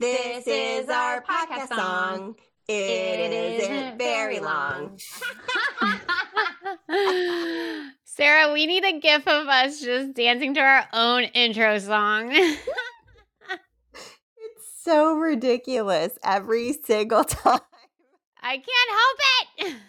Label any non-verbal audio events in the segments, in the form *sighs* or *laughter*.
This is our podcast song. It isn't very long. *laughs* Sarah, we need a gif of us just dancing to our own intro song. *laughs* It's so ridiculous every single *laughs* time. I can't help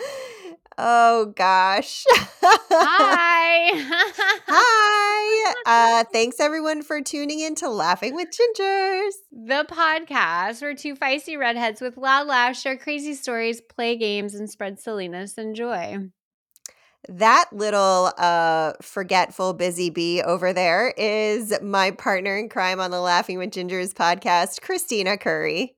it. Oh gosh. Hi. *laughs* Hi. Uh, *laughs* thanks everyone for tuning in to Laughing with Gingers. the podcast where two feisty redheads with loud laughs share crazy stories, play games, and spread silliness and joy. That little uh forgetful busy bee over there is my partner in crime on the Laughing with Gingers podcast, Christina Curry.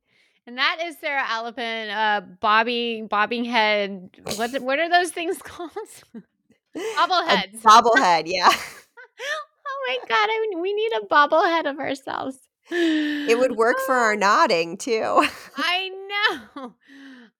And that is Sarah Alapin, uh, bobbing, bobbing head. What, what are those things *laughs* called? Bobbleheads. Bobblehead, yeah. *laughs* oh my God, I, we need a bobblehead of ourselves. It would work for our *sighs* nodding too. I know.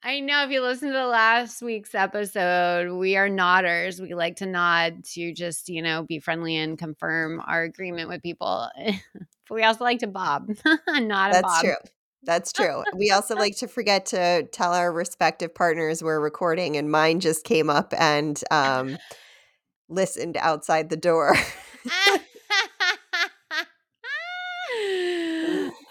I know if you listen to the last week's episode, we are nodders. We like to nod to just, you know, be friendly and confirm our agreement with people. but *laughs* we also like to bob, not a That's bob. true. That's true. We also like *laughs* to forget to tell our respective partners we're recording, and mine just came up and um, listened outside the door. *laughs*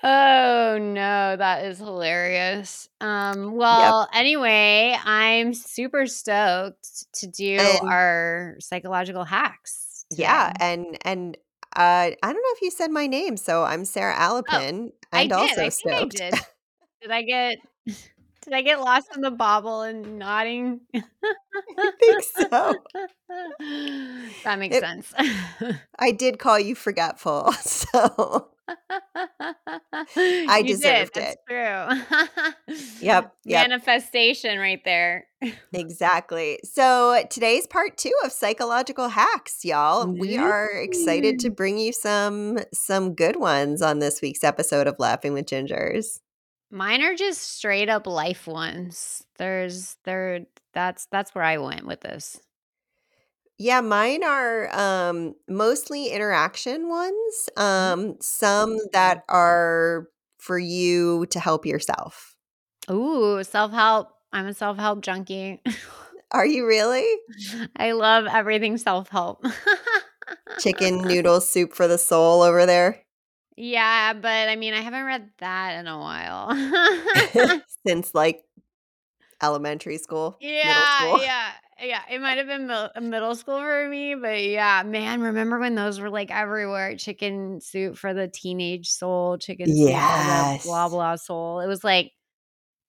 oh no, that is hilarious. Um, well, anyway, I'm super stoked to do And- our psychological hacks. yeah, and and uh, I don't know if you said my name, so I'm Sarah Alapin, Oh, I and did. also I think I stoked. did. *laughs* Did I get *laughs* did I get lost in the bobble and nodding? *laughs* I think so. that makes It- sense. I did call you forgetful, so *laughs* I deserved That's it. true. *laughs* Yep, yep. Manifestation right there. *laughs* exactly. So today's part two of psychological hacks, y'all. We are excited to bring you some some good ones on this week's episode of Laughing with Gingers. Mine are just straight up life ones. There's there that's that's where I went with this. Yeah, mine are um mostly interaction ones. Um some that are for you to help yourself. Ooh, self-help. I'm a self-help junkie. *laughs* Are you really? I love everything self-help. Chicken *laughs* noodle soup for the soul over there Yeah, but I mean, I haven't read that in a while. *laughs* since like elementary school, middle yeah, school. yeah, yeah. It might have been mil- middle school for me, but yeah, man, remember when those were like everywhere? Chicken soup for the teenage soul, chicken soup for Yes. the blah blah soul. It was like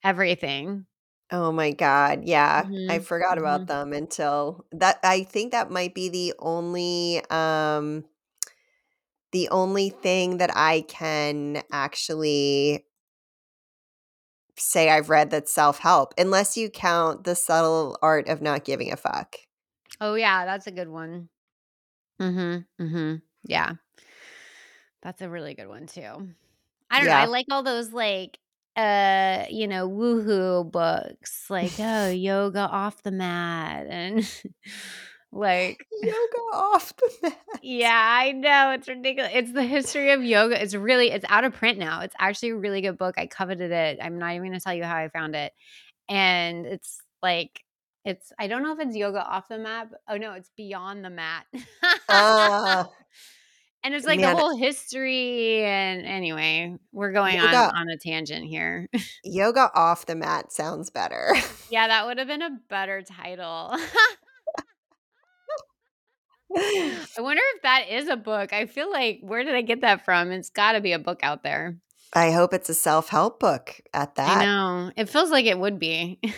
everything. Oh my god, yeah. I Mhm, forgot mhm. about them until that I think that might be the only um the only thing that I can actually say I've read that's self-help unless you count The Subtle Art of Not Giving a Fuck. Oh yeah, that's a good one. Mm-hmm. Mm-hmm. Yeah. That's a really good one too. I don't know. I like all those like uh, you know, woohoo books, like oh, *laughs* yoga off the mat and *laughs* like *laughs* Yoga off the *laughs* mat. yeah, I know. It's ridiculous. It's the history of yoga. It's really it's out of print now. It's actually a really good book. I coveted it. I'm not even gonna tell you how I found it. And it's like it's I don't know if it's yoga off the mat. But, oh no, it's beyond the mat. Ah, *laughs* and it's like man. the whole history and anyway, we're going on on a tangent here. yoga off the mat sounds better. yeah, that would have been a better title. *laughs* I wonder if that is a book. I feel like where did I get that from? It's got to be a book out there. I hope it's a self-help book at that. I know. It feels like it would be. *laughs*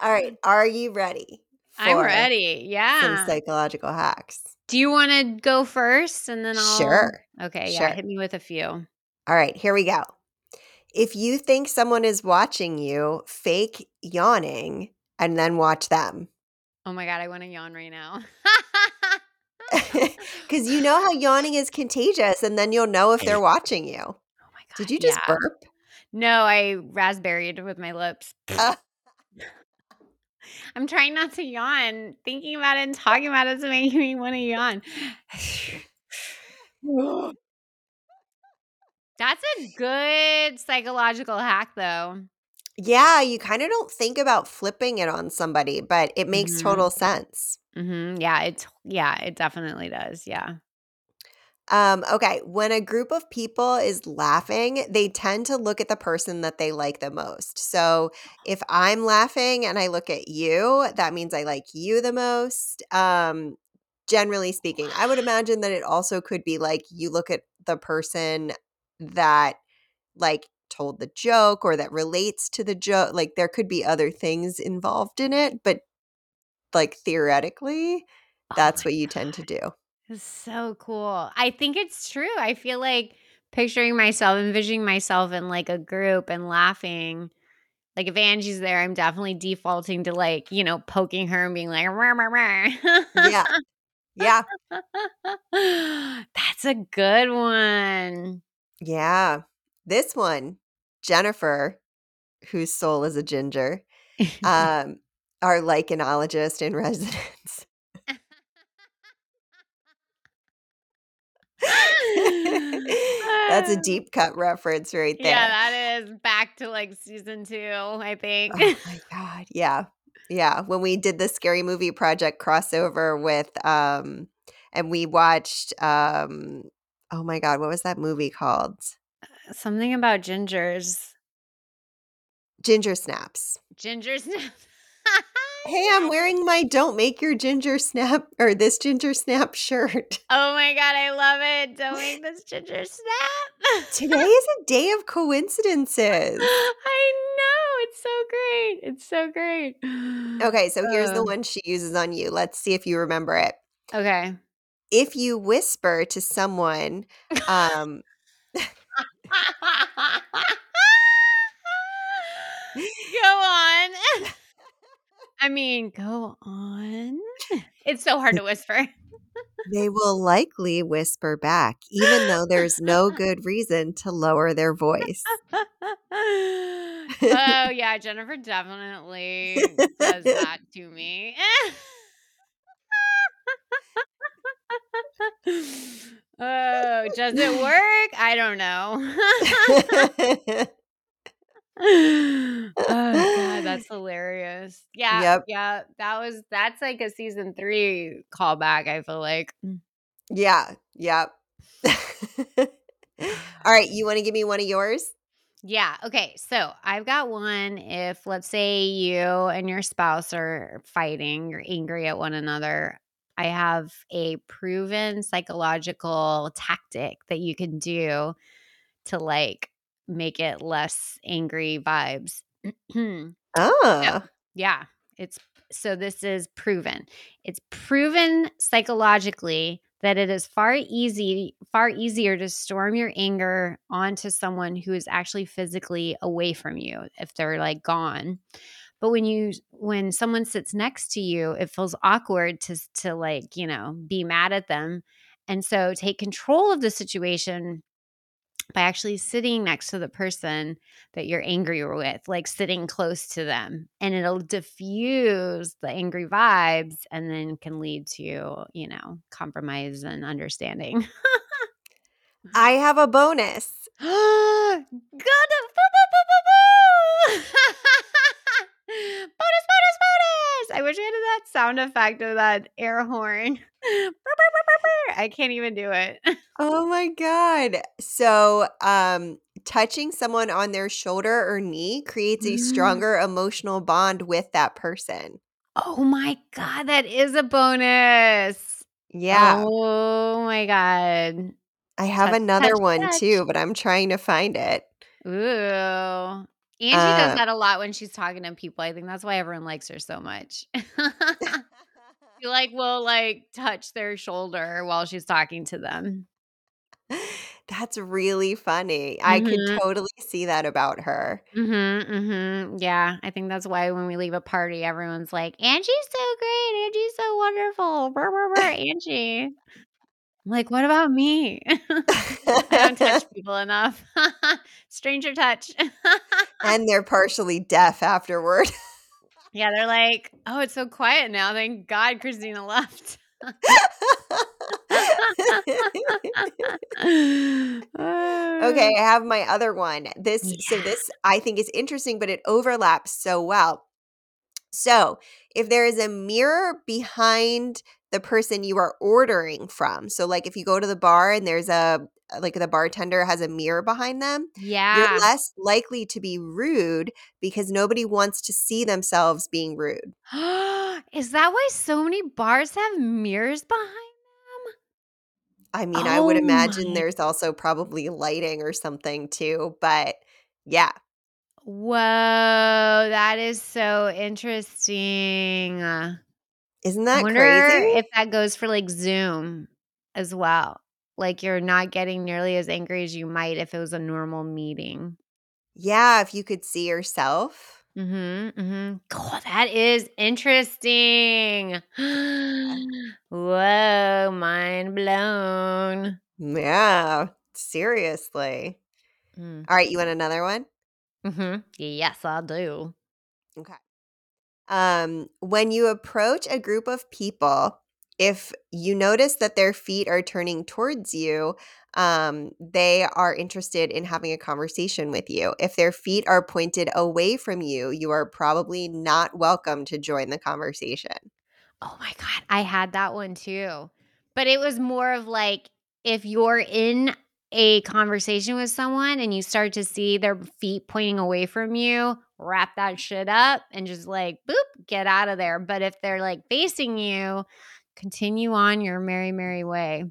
All right, *laughs* are you ready? I'm ready. Some Yeah. psychological hacks. Do you want to go first and then I'll Sure. Okay, yeah, Sure. hit me with a few. All right, here we go. If you think someone is watching you, fake yawning and then watch them. Oh my god, I want to yawn right now. *laughs* *laughs* Because you know how yawning is contagious, and then you'll know if they're watching you. Oh my god. Did you just yeah. burp? No, I raspberried with my lips. *laughs* I'm trying not to yawn. Thinking about it and talking about it is making me want to yawn. That's a good psychological hack, though. Yeah, you kind of don't think about flipping it on somebody, but it makes Mhm. total sense. Mhm. Yeah, it yeah, it definitely does. Yeah. Um, okay, when a group of people is laughing, they tend to look at the person that they like the most. So if I'm laughing and I look at you, that means I like you the most. Um, generally speaking, I would imagine that it also could be like you look at the person that like told the joke or that relates to the joke. Like there could be other things involved in it, but like theoretically, Oh that's what you tend to do. It's so cool. I think it's true. I feel like picturing myself, envisioning myself in like a group and laughing. Like if Angie's there, I'm definitely defaulting to like, you know, poking her and being like, "Rah, rah, rah." Yeah. Yeah. *laughs* That's a good one. Yeah. This one, Jennifer, whose soul is a ginger, um, our lichenologist in *laughs* residence. That's a *laughs* deep cut reference right there. Yeah, that is back to like season two, I think. Oh my *laughs* god. Yeah. Yeah. When we did the scary movie project crossover with um and we watched um oh my god, what was that movie called? Something about gingers. Ginger Snaps. Ginger snaps. Hey, I'm *laughs* wearing my Don't Make Your Ginger Snap or this Ginger Snap shirt. Oh my god, I love it. Don't make *laughs* this ginger snap. Today is a day of coincidences. *gasps* I know. It's so great. It's so great. *gasps* Okay, so here's the one she uses on you. Let's see if you remember it. Okay. If you whisper to someone, *laughs* um, go on. I mean, go on. It's so hard to whisper. they will likely whisper back, even though there's no good reason to lower their voice. oh *laughs* yeah, Jennifer definitely does that to me. *laughs* oh, does it *laughs* work? I don't know. *laughs* *laughs* oh god, that's hilarious. Yeah, Yep. yeah, that was that's like a season three callback. I feel like. Mm. yeah, yep. All right, you want to give me one of yours? Yeah. Okay. So I've got one. If let's say you and your spouse are fighting, you're angry at one another, I have a proven psychological tactic that you can do to like make it less angry vibes. *clears throat* Ah, yeah. It's so this is proven. It's proven psychologically that it is far easy far easier to storm your anger onto someone who is actually physically away from you if they're like gone. But when you when someone sits next to you, it feels awkward to to like, you know, be mad at them. And so take control of the situation by actually sitting next to the person that you're angry with, like sitting close to them, and it'll diffuse the angry vibes and then can lead to, you know, compromise and understanding. I have a bonus. *gasps* Good. *laughs* I wish I had that sound effect of that air horn. *laughs* I can't even do it. Oh my god. So, um touching someone on their shoulder or knee creates a Mm. stronger emotional bond with that person. Oh my god, that is a bonus. Yeah. Oh my god. I have Touch, another touch, one touch. too, but I'm trying to find it. Ooh. Angie Uh, does that a lot when she's talking to people. I think that's why everyone likes her so much. *laughs* *laughs* She like will like touch their shoulder while she's talking to them. That's really funny. I could Mhm. totally see that about her. Mhm. Mhm. Yeah, I think that's why when we leave a party, everyone's like, "Angie's so great. Angie's so wonderful." Brr, brr, brr, *laughs* Angie. I'm like, "What about me?" I don't touch people enough. Stranger touch. And they're partially deaf afterward. *laughs* yeah, they're like, "Oh, it's so quiet now. Thank God Christina left." *laughs* okay, *laughs* I have my other one. This so this I think is interesting, but it overlaps so well. So, if there is a mirror behind the person you are ordering from, so like if you go to the bar and there's a Uh, like the bartender has a mirror behind them, yeah, you're less likely to be rude because nobody wants to see themselves being rude. *gasps* Is that why so many bars have mirrors behind them? I mean, I would Oh imagine my there's also probably lighting or something too, but yeah. Whoa, that is so interesting. Isn't that I wonder crazy? if that goes for, like, Zoom as well. Like, you're not getting nearly as angry as you might if it was a normal meeting. Yeah, if you could see yourself. Mhm, mhm. Cool, that is interesting. *gasps* Whoa, mind blown. Yeah, seriously. Mm, All right, you want another one? mhm. Yes, I do. Okay. Um, when you approach a group of people, if you notice that their feet are turning towards you, um, they are interested in having a conversation with you. If their feet are pointed away from you, you are probably not welcome to join the conversation. Oh my god, I had that one too. But it was more of like if you're in a conversation with someone and you start to see their feet pointing away from you, wrap that shit up and just like boop, get out of there. But if they're like facing you, continue on your merry, merry way.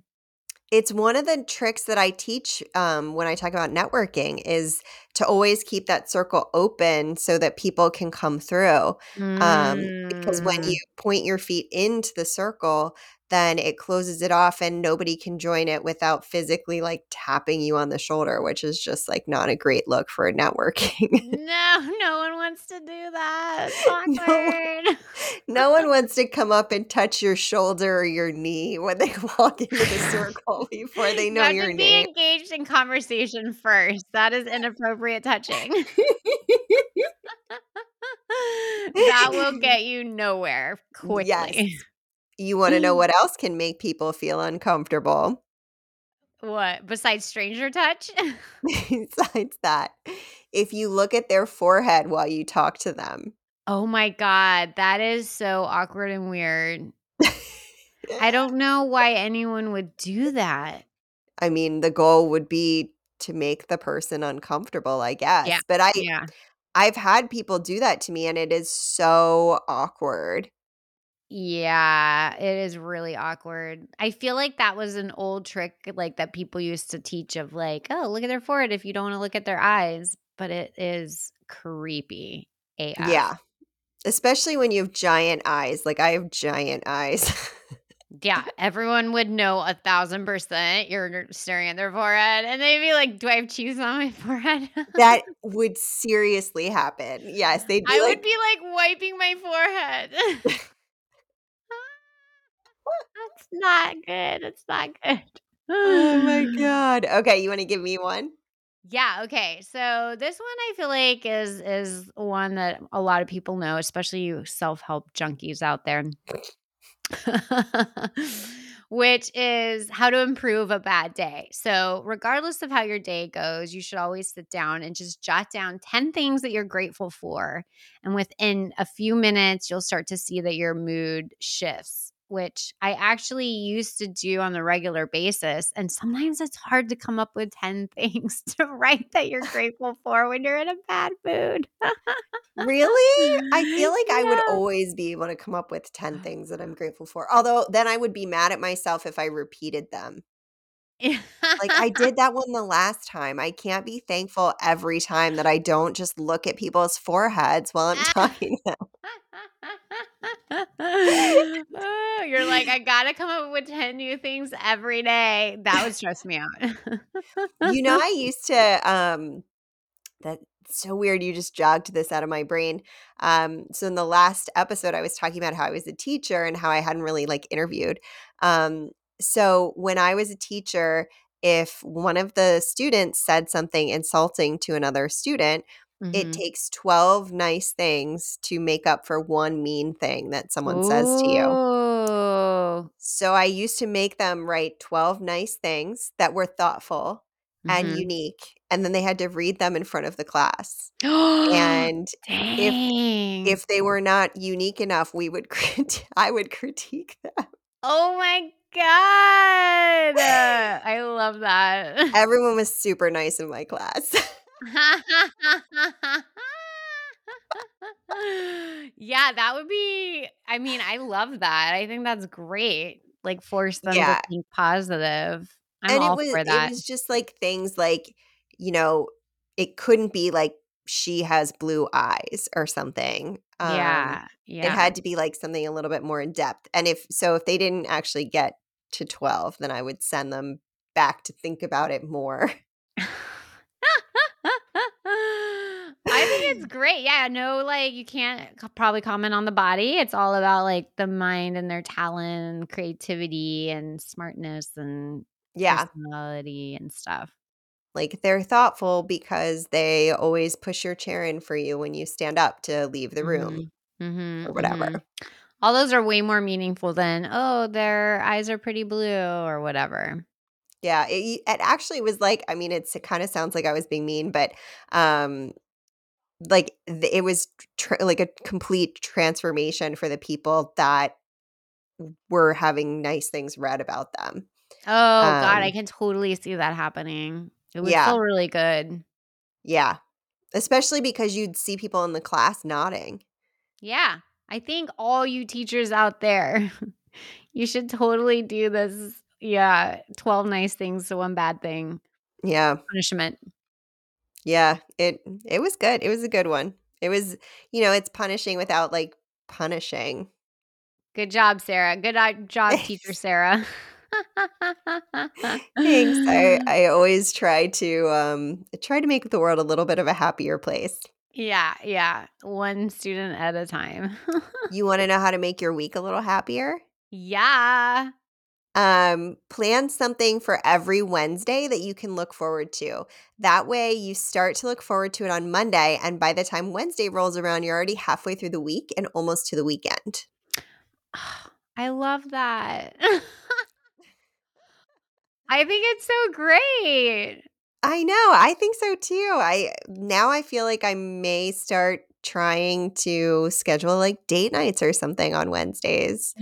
It's one of the tricks that I teach, um, when I talk about networking is to always keep that circle open so that people can come through, um, because when Mm. you point your feet into the circle, then it closes it off and nobody can join it without physically, like, tapping you on the shoulder, which is just, like, not a great look for networking. *laughs* No, no one wants to do that. *laughs* No awkward. no one wants to come up and touch your shoulder or your knee when they *laughs* walk into the circle before they You know have your to be name. engaged in conversation first. That is inappropriate touching. *laughs* That will *laughs* get you nowhere Yes. quickly. *laughs* You wanna know what else can make people feel uncomfortable? What, besides stranger touch? Besides that, if you look at their forehead while you talk to them. Oh my god, that is so awkward and weird. I don't know why anyone would do that. I mean, the goal would be to make the person uncomfortable, I guess. Yeah, but I yeah. I've had people do that to me, and it is so awkward. Yeah, it is really awkward. I feel like that was an old trick, like, that people used to teach of, like, "Oh, look at their forehead if you don't wanna look at their eyes," but it is creepy AF. Yeah, especially when you have giant eyes, like, I have giant eyes. *laughs* Yeah, everyone would know a 1000% you're staring at their forehead, and they'd be like, "Do I have cheese on my *laughs* forehead?" That would seriously happen. Yes, they'd be I would like be, like, wiping my forehead. *laughs* That's not good, it's not good. Oh my *sighs* god. Okay, you wanna give me one? Yeah, okay, so this one I feel like is is one that a lot of people know, especially you self-help junkies out there. *laughs* Which is how to improve a bad day. So, regardless of how your day goes, you should always sit down and just jot down 10 things that you're grateful for. And within a few minutes, you'll start to see that your mood shifts, which I actually used to do on a regular basis. And sometimes it's hard to come up with 10 *laughs* things to write that you're grateful for when you're in a bad mood. Really? I feel like I would *laughs* always be able to come up with 10 things that I'm grateful for, although then I would be mad at myself if I repeated them. Like, I *laughs* did that one the last time. I can't be thankful every time that I don't just look at people's foreheads while I'm talking to them. Oh, *laughs* you're like, "I gotta come up with 10 new things every day." That would stress me out. You know, I *laughs* used to, um that's so weird you just jogged this out of my brain. Um, so in the last episode, I was talking about how I was a teacher and how I hadn't really, like, interviewed. Um, so when I was a teacher, if one of the students said something insulting to another student, it Mhm. takes 12 nice things to make up for one mean thing that someone says to you. So I used to make them write 12 nice things that were thoughtful, and Mhm. unique, and then they had to read them in front of the class. *gasps* And if if they were not unique enough, we would *laughs* crit I would critique them. Oh my god. I love that. *laughs* Everyone was super nice in my class. *laughs* Yeah, that would be I mean, I love that. I think that's great. Like, force them to think positive. I'm And it all was for it was just, like, things like, you know, it couldn't be like, "She has blue eyes," or something. Um, Yeah, it had to be, like, something a little bit more in-depth, and if so if they didn't actually get to 12, then I would send them back to think about it more. I think it's great. Yeah, no, like, you can't c probably comment on the body. It's all about, like, the mind and their talent, and creativity, and smartness, and Yeah. personality, and stuff. Like, they're thoughtful because they always push your chair in for you when you stand up to leave the room Mhm. Mhm, or whatever. All those are way more meaningful than, "Oh, their eyes are pretty blue," or whatever. Yeah, it it actually was like I mean, it's it kinda sounds like I was being mean, but, um, like, it was tr like, a complete transformation for the people that were having nice things read about them. Oh god, I Um can totally see that happening. It would Yeah. feel really good. Yeah. Especially because you'd see people in the class nodding. Yeah. I think all you teachers out there, *laughs* you should totally do this yeah, 12 nice things to 1 bad thing Yeah. punishment. Yeah, it it was good, it was a good one. It was you know, it's punishing without, like, punishing. Good job, Sarah. Good job, teacher *laughs* Sarah. *laughs* Thanks. I I always try to, um, try to make the world a little bit of a happier place. Yeah, yeah. 1 student at a time. You wanna *laughs* know how to make your week a little happier? Yeah. Um, plan something for every Wednesday that you can look forward to. That way, you start to look forward to it on Monday, and by the time Wednesday rolls around, you're already halfway through the week and almost to the weekend. I love that. *laughs* I think it's so great. I know, I think so too. I now I feel like I may start trying to schedule, like, date nights or something on Wednesdays.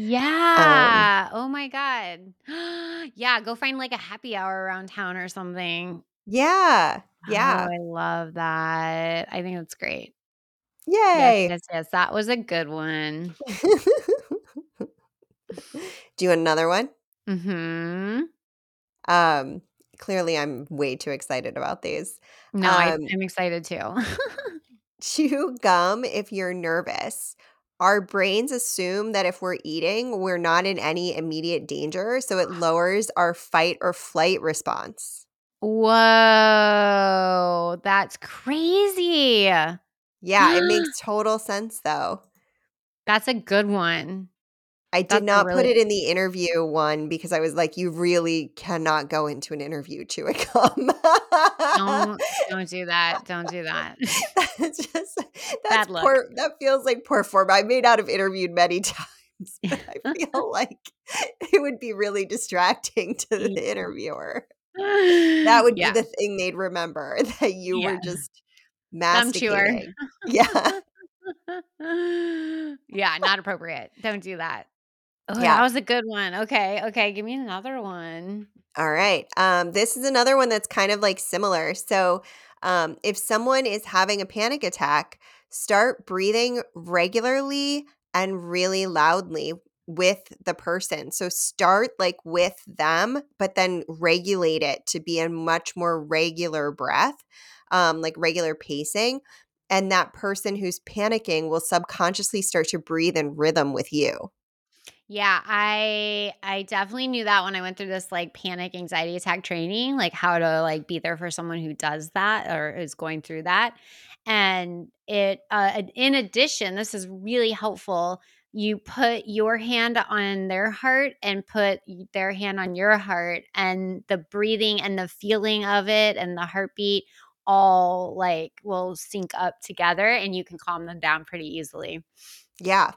Um Yeah. Oh my god. *gasps* Yeah, go find, like, a happy hour around town or something. Yeah. Oh, Yeah. I love that. I think that's great. Yes, Yay. yes, yes. That was a good one. *laughs* Do you want another one? Mhm. Um, clearly, I'm way too excited about these. No, I Um I'm excited too. *laughs* chew gum if you're nervous. Our brains assume that if we're eating, we're not in any immediate danger, so it *gasps* lowers our fight or flight response. Whoa, that's crazy. Yeah, it makes *gasps* total sense, though. That's a good one. I did That's not put it in the interview one because I was like, "You really cannot go into an interview chewing gum." Don't *laughs* don't do that. Don't do that. *laughs* That's just that's Bad luck. poor that feels like poor form. I may not have interviewed many *laughs* times, but I feel like it would be really distracting to the interviewer. That *sighs* would be the thing they'd remember, that you were just masticating. Yeah. Yeah, not appropriate. Don't do that. Oh, that was a good one. Okay, okay, give me another one. Alright, um, this is another one that's kind of, like, similar. So, um, if someone is having a panic attack, start breathing regularly and really loudly with the person. So start, like, with them, but then regulate it to be a much more regular breath, um, like, regular pacing, and that person who's panicking will subconsciously start to breathe in rhythm with you. Yeah, I I definitely knew that when I went through this, like, panic anxiety attack training, like, how to, like, be there for someone who does that or is going through that, and it, uh, in addition, this is really helpful, you put your hand on their heart and put their hand on your heart, and the breathing and the feeling of it and the heartbeat all, like, will sync up together, and you can calm them down pretty easily. Yeah.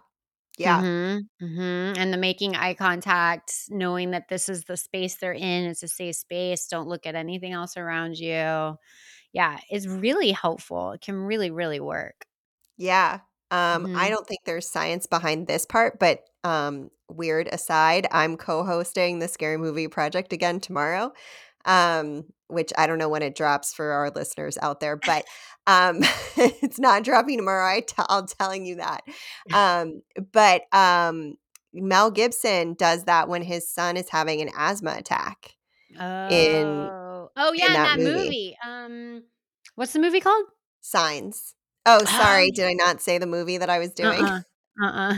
Yeah. Mhm, mhm, and the making eye contact, knowing that this is the space they're in, it's a safe space, don't look at anything else around you. Yeah, it's really helpful, it can really, really work. Yeah. Um, I Mhm. don't think there's science behind this part, but, um, weird aside, I'm co-hosting the Scary Movie Project again tomorrow, um, which I don't know when it drops for our listeners out there, but, *laughs* um, *laughs* it's not dropping tomorrow, I tell I'm telling you that. *laughs* Um, but, um, Mel Gibson does that when his son is having an asthma attack in Oh. Oh, yeah, in that that movie. movie, um, what's the movie called? Signs. Oh, Oh, sorry, did. I not say the movie that I was doing? Uh-uh, uh-uh.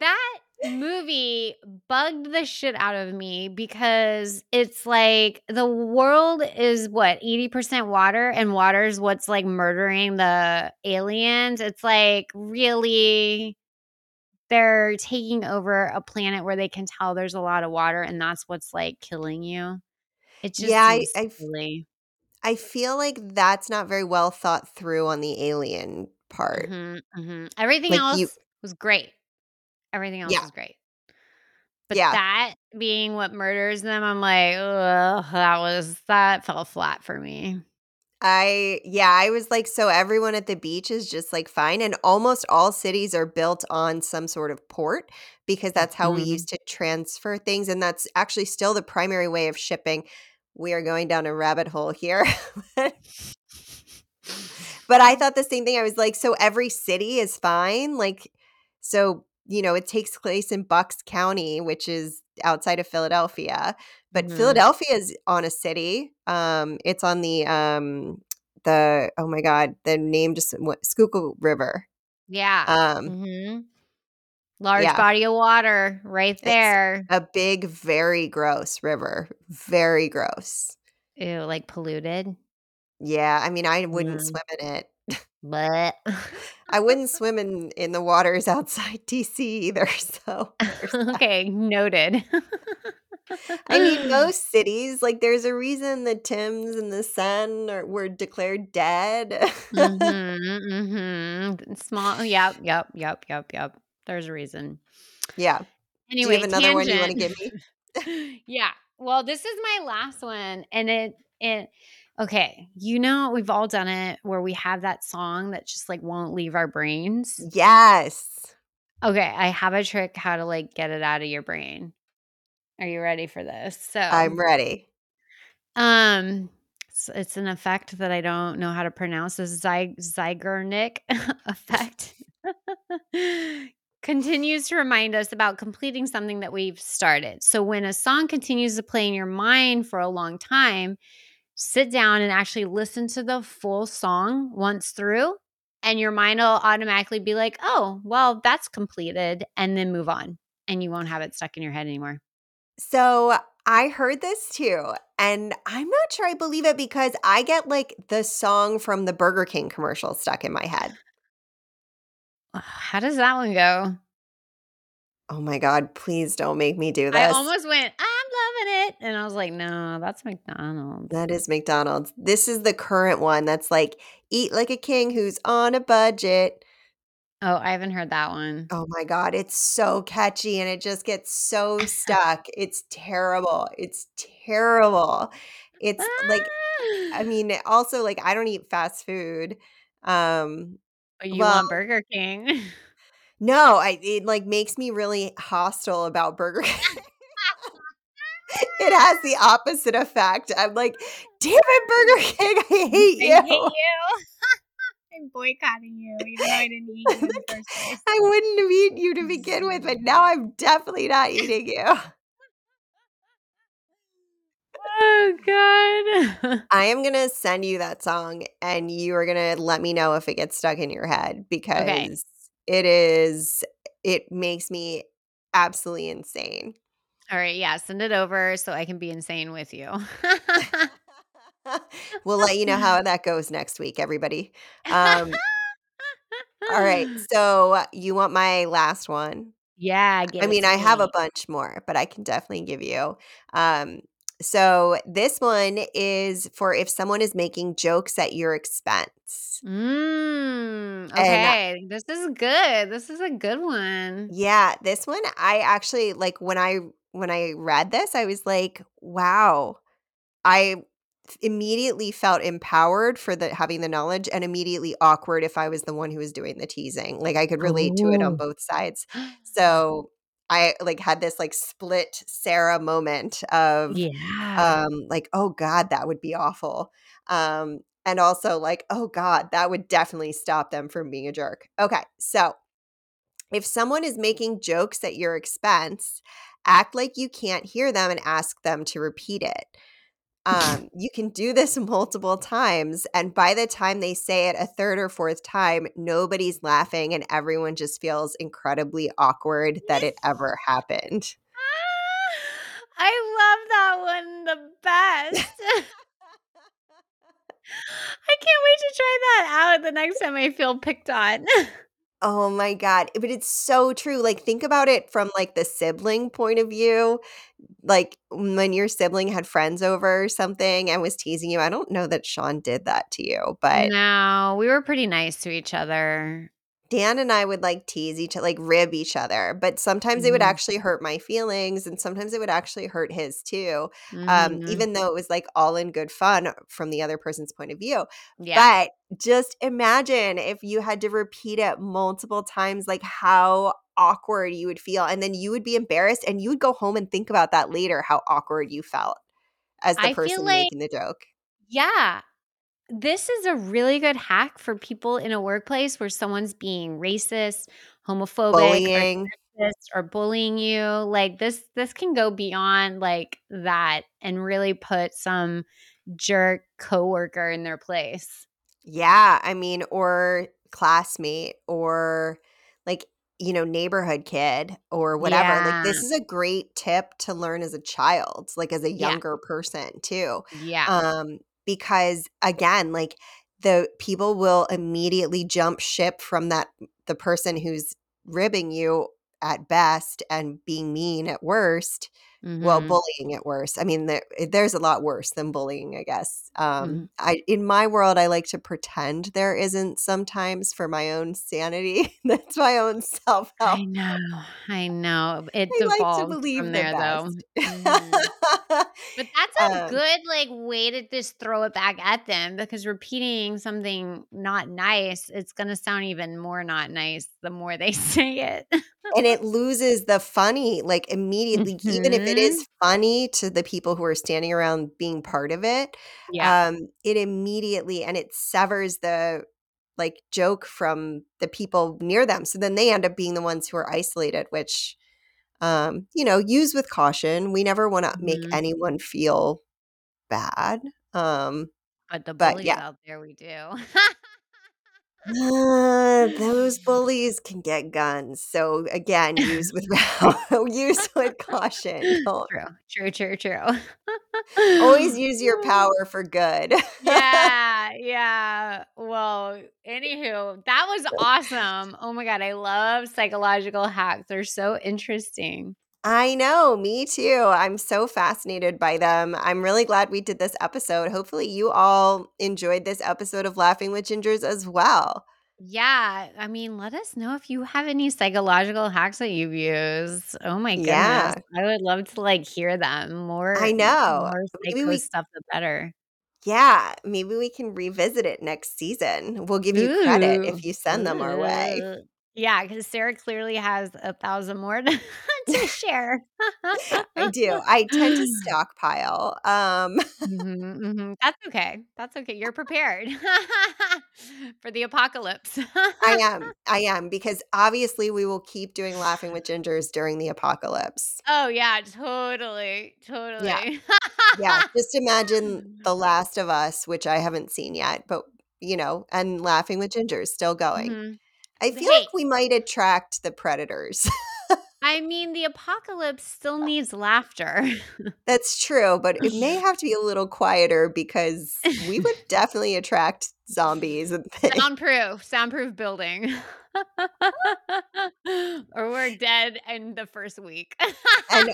That movie bugged the shit out of me because it's like the world is what, 80% water, and water is what's, like, murdering the aliens? It's like, really? They're taking over a planet where they can tell there's a lot of water, and that's what's, like, killing you? It Yeah, just I silly. I feel like that's not very well thought through on the alien part. Mhm, mhm. Everything Like, you else was great. Everything else Yeah. was great. But Yeah. that being what murders them, I'm like, that was that fell flat for me. I yeah, I was like, "So everyone at the beach is just, like, fine?" And almost all cities are built on some sort of port because that's how we Mhm. used to transfer things, and that's actually still the primary way of shipping. We are going down a rabbit hole here. *laughs* *laughs* But I thought the same thing, I was like, "So every city is fine?" Like, so, you know, it takes place in Bucks County, which is outside of Philadelphia, but Mhm. Philadelphia is on a city, um, it's on the, um, the oh my god, the name just what Schuylkill River. Yeah. Um mm-hmm. Large Yeah. body of water right It's there. a big, very gross river. Very gross. Ew, like, polluted? Yeah, I mean, I wouldn't Mm. swim in it. Bleh. *laughs* I wouldn't swim in in the waters outside *laughs* DC either, so. *laughs* Okay, noted. I mean, most cities, like, there's a reason the Thames and the Seine are were declared dead. Mhm, mhm. Small yep, yep, yep, yep, yep. There's a reason. Yeah. Do you have Anyway, another one you wanna give me? Yeah. Well, this is my last one, and it it okay, you know, we've all done it where we have that song that just, like, won't leave our brains? Yes. Okay, I have a trick how to, like, get it out of your brain. Are you ready for this? So I'm ready. um, it's it's an effect that I don't know how to pronounce, Zei Zeigarnik *laughs* effect. *laughs* Continues to remind us about completing something that we've started. So when a song continues to play in your mind for a long time, sit down and actually listen to the full song once through, and your mind will automatically be like, "Oh, well, that's completed," and then move on, and you won't have it stuck in your head anymore. So, I heard this too, and I'm not sure I believe it because I get, like, the song from the Burger King commercial stuck in my head. How does that one go? Oh my god, please don't make me do this. I almost went, "I'm loving it," and I was like, "No, that's McDonald's." That is McDonald's. This is the current one that's like, "Eat like a king who's on a budget." Oh, I haven't heard that one. Oh my god, it's so catchy and it just gets so *laughs* stuck. It's terrible. It's terrible. It's like I mean, also, like, I don't eat fast food. Um, Oh, you well want Burger King. *laughs* No, I it, like, makes me really hostile about Burger *laughs* King. It has the opposite effect. I'm like, "Damn it, Burger *laughs* King, I hate I you." hate you. *laughs* I'm boycotting you even though I didn't eat you in the *laughs* first place. I wouldn't have eaten you to begin with, but now I'm definitely not eating you. Oh god. I am gonna send you that song, and you are gonna let me know if it gets stuck in your head Okay. because it is it makes me absolutely insane. Alright, yeah, send it over so I can be insane with you. *laughs* We'll let you know how *laughs* that goes next week, everybody. Um Alright, *laughs* so you want my last one? Yeah, I give it mean, to I have a me. bunch more, but I can definitely give you, um So this one is for if someone is making jokes at your expense. Mm, And okay, this is good. This is a good one. yeah, this one I actually like when I when I read this, I was like, "Wow." I immediately felt empowered for the having the knowledge and immediately awkward if I was the one who was doing the teasing. Like, I could relate to it on Oh. both sides. *gasps* So, I, like, had this, like, split Sarah moment of, Yeah. um, like, "Oh god, that would be awful." Um, and also like, "Oh god, that would definitely stop them from being a jerk." Okay, so if someone is making jokes at your expense, act like you can't hear them and ask them to repeat it. *laughs* Um, you can do this *laughs* multiple times, and by the time they say it a 3rd or 4th time, nobody's laughing and everyone just feels incredibly awkward that it ever *laughs* happened. I love that one the best. I can't wait to try that out the next time I feel picked on. Oh my god, but it's so true, like, think about it from, like, the sibling point of view, like, when your sibling had friends over or something and was teasing you, I don't know that Sean did that to you, but No, we were pretty nice to each other. Dan and I would, like, tease each like, rib each other, but sometimes it would Mhm. actually hurt my feelings, and sometimes it would actually hurt his too, um, Mhm. even though it was, like, all in good fun from the other person's point of view. Yeah. But just imagine if you had to repeat it multiple times, like, how awkward you would feel, and then you would be embarrassed, and you would go home and think about that later, how awkward you felt as the I person like making the joke. Yeah. This is a really good hack for people in a workplace where someone's being racist, homophobic, or Bullying. sexist, or bullying you, like, this this can go beyond, like, that and really put some jerk coworker in their place. Yeah, I mean, or classmate or, like, you know, neighborhood kid or whatever, like, this is a great tip to learn as a child, like, as a Yeah. younger person too, Yeah. um, because, again, like, the people will immediately jump ship from that the person who's ribbing you at best and being mean at worst well, Mhm. bullying at worst. I mean, there there's a lot worse than bullying, I guess. Um, Mhm. I in my world, I like to pretend there isn't sometimes for my own sanity. *laughs* That's my own self-help. I know, I know. It I like to from believe the there, though. Mhm. But *laughs* that's a Um good, like, way to just throw it back at them because repeating something not nice, it's gonna sound even more not nice the more they *laughs* say it. And it loses the funny, like, immediately, even if it Mhm. is funny to the people who are standing around being part of it, Yeah. um, it immediately and it severs the, like, joke from the people near them, so then they end up being the ones who are isolated, which, um, you know, use with caution. We never wanna make Mhm. anyone feel bad, um, But the but bullies yeah. out there, we do. *laughs* Those bullies can get guns, so, again, use with *laughs* use with caution. *laughs* Don't True. True, true, true. always use your *laughs* power for good. Yeah, yeah. Well, anywho, that was awesome. Oh my god, I love psychological hacks. They're so interesting. I know, me too. I'm so fascinated by them. I'm really glad we did this episode. Hopefully, you all enjoyed this episode of Laughing with Gingers as well. Yeah, I mean, let us know if you have any psychological hacks that you've used. Oh my goodness. Yeah. I would love to, like, hear them. More I know. more Maybe psycho we stuff, the better. Yeah, maybe we can revisit it next season. We'll give you credit Ooh. if you send them our way. Yeah, 'cause Sarah clearly has a 1,000 more *laughs* to to *laughs* share. I *laughs* do. I tend to stockpile, um Mhm, mhm. That's okay. That's okay. You're prepared for the apocalypse. I am. I am, because, obviously, we will keep doing Laughing with Gingers during the apocalypse. Oh, yeah, totally, totally. Yeah, yeah. just imagine The Last of Us, which I haven't seen yet, but, you know, and Laughing with Gingers still going. Mhm. I feel like we might attract the predators. *laughs* I mean, the apocalypse still needs laughter. *laughs* That's true, but it may *laughs* have to be a little quieter because we would definitely attract zombies. Soundproof, soundproof building. or we're dead in the first week. and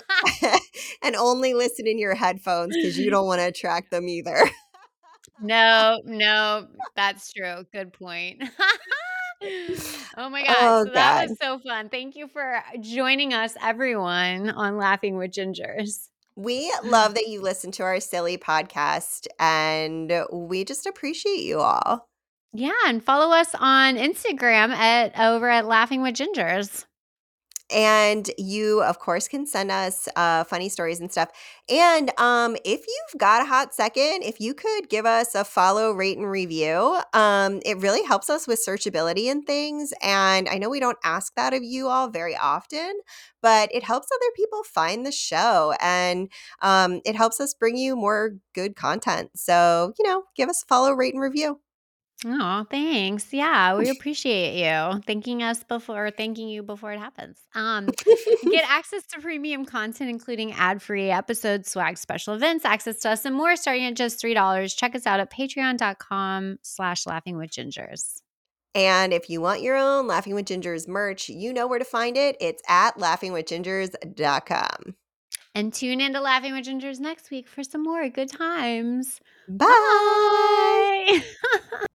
and only listen in your headphones because you don't want to attract them either. no, no, that's true. Good point. Oh my gosh. Oh so that God. was so fun. Thank you for uh, joining us, everyone, on Laughing with Gingers. We love that you listen to our silly podcast and we just appreciate you all. Yeah, and follow us on Instagram at over at Laughing with Gingers. And you, of course, can send us uh, funny stories and stuff. And um, if you've got a hot second, if you could give us a follow, rate, and review, um, it really helps us with searchability and things. And I know we don't ask that of you all very often, but it helps other people find the show and um, it helps us bring you more good content. So, you know, give us a follow, rate, and review. Oh, thanks. Yeah, we *laughs* appreciate you thanking us before thanking you before it happens. Um, get *laughs* access to premium content, including ad-free episodes, swag, special events, access to us, and more, starting at just three dollars. Check us out at Patreon.com/slash Laughing with Gingers. And if you want your own Laughing with Gingers merch, you know where to find it. It's at laughingwithgingers.com. And tune in to Laughing with Gingers next week for some more good times. Bye. Bye. *laughs*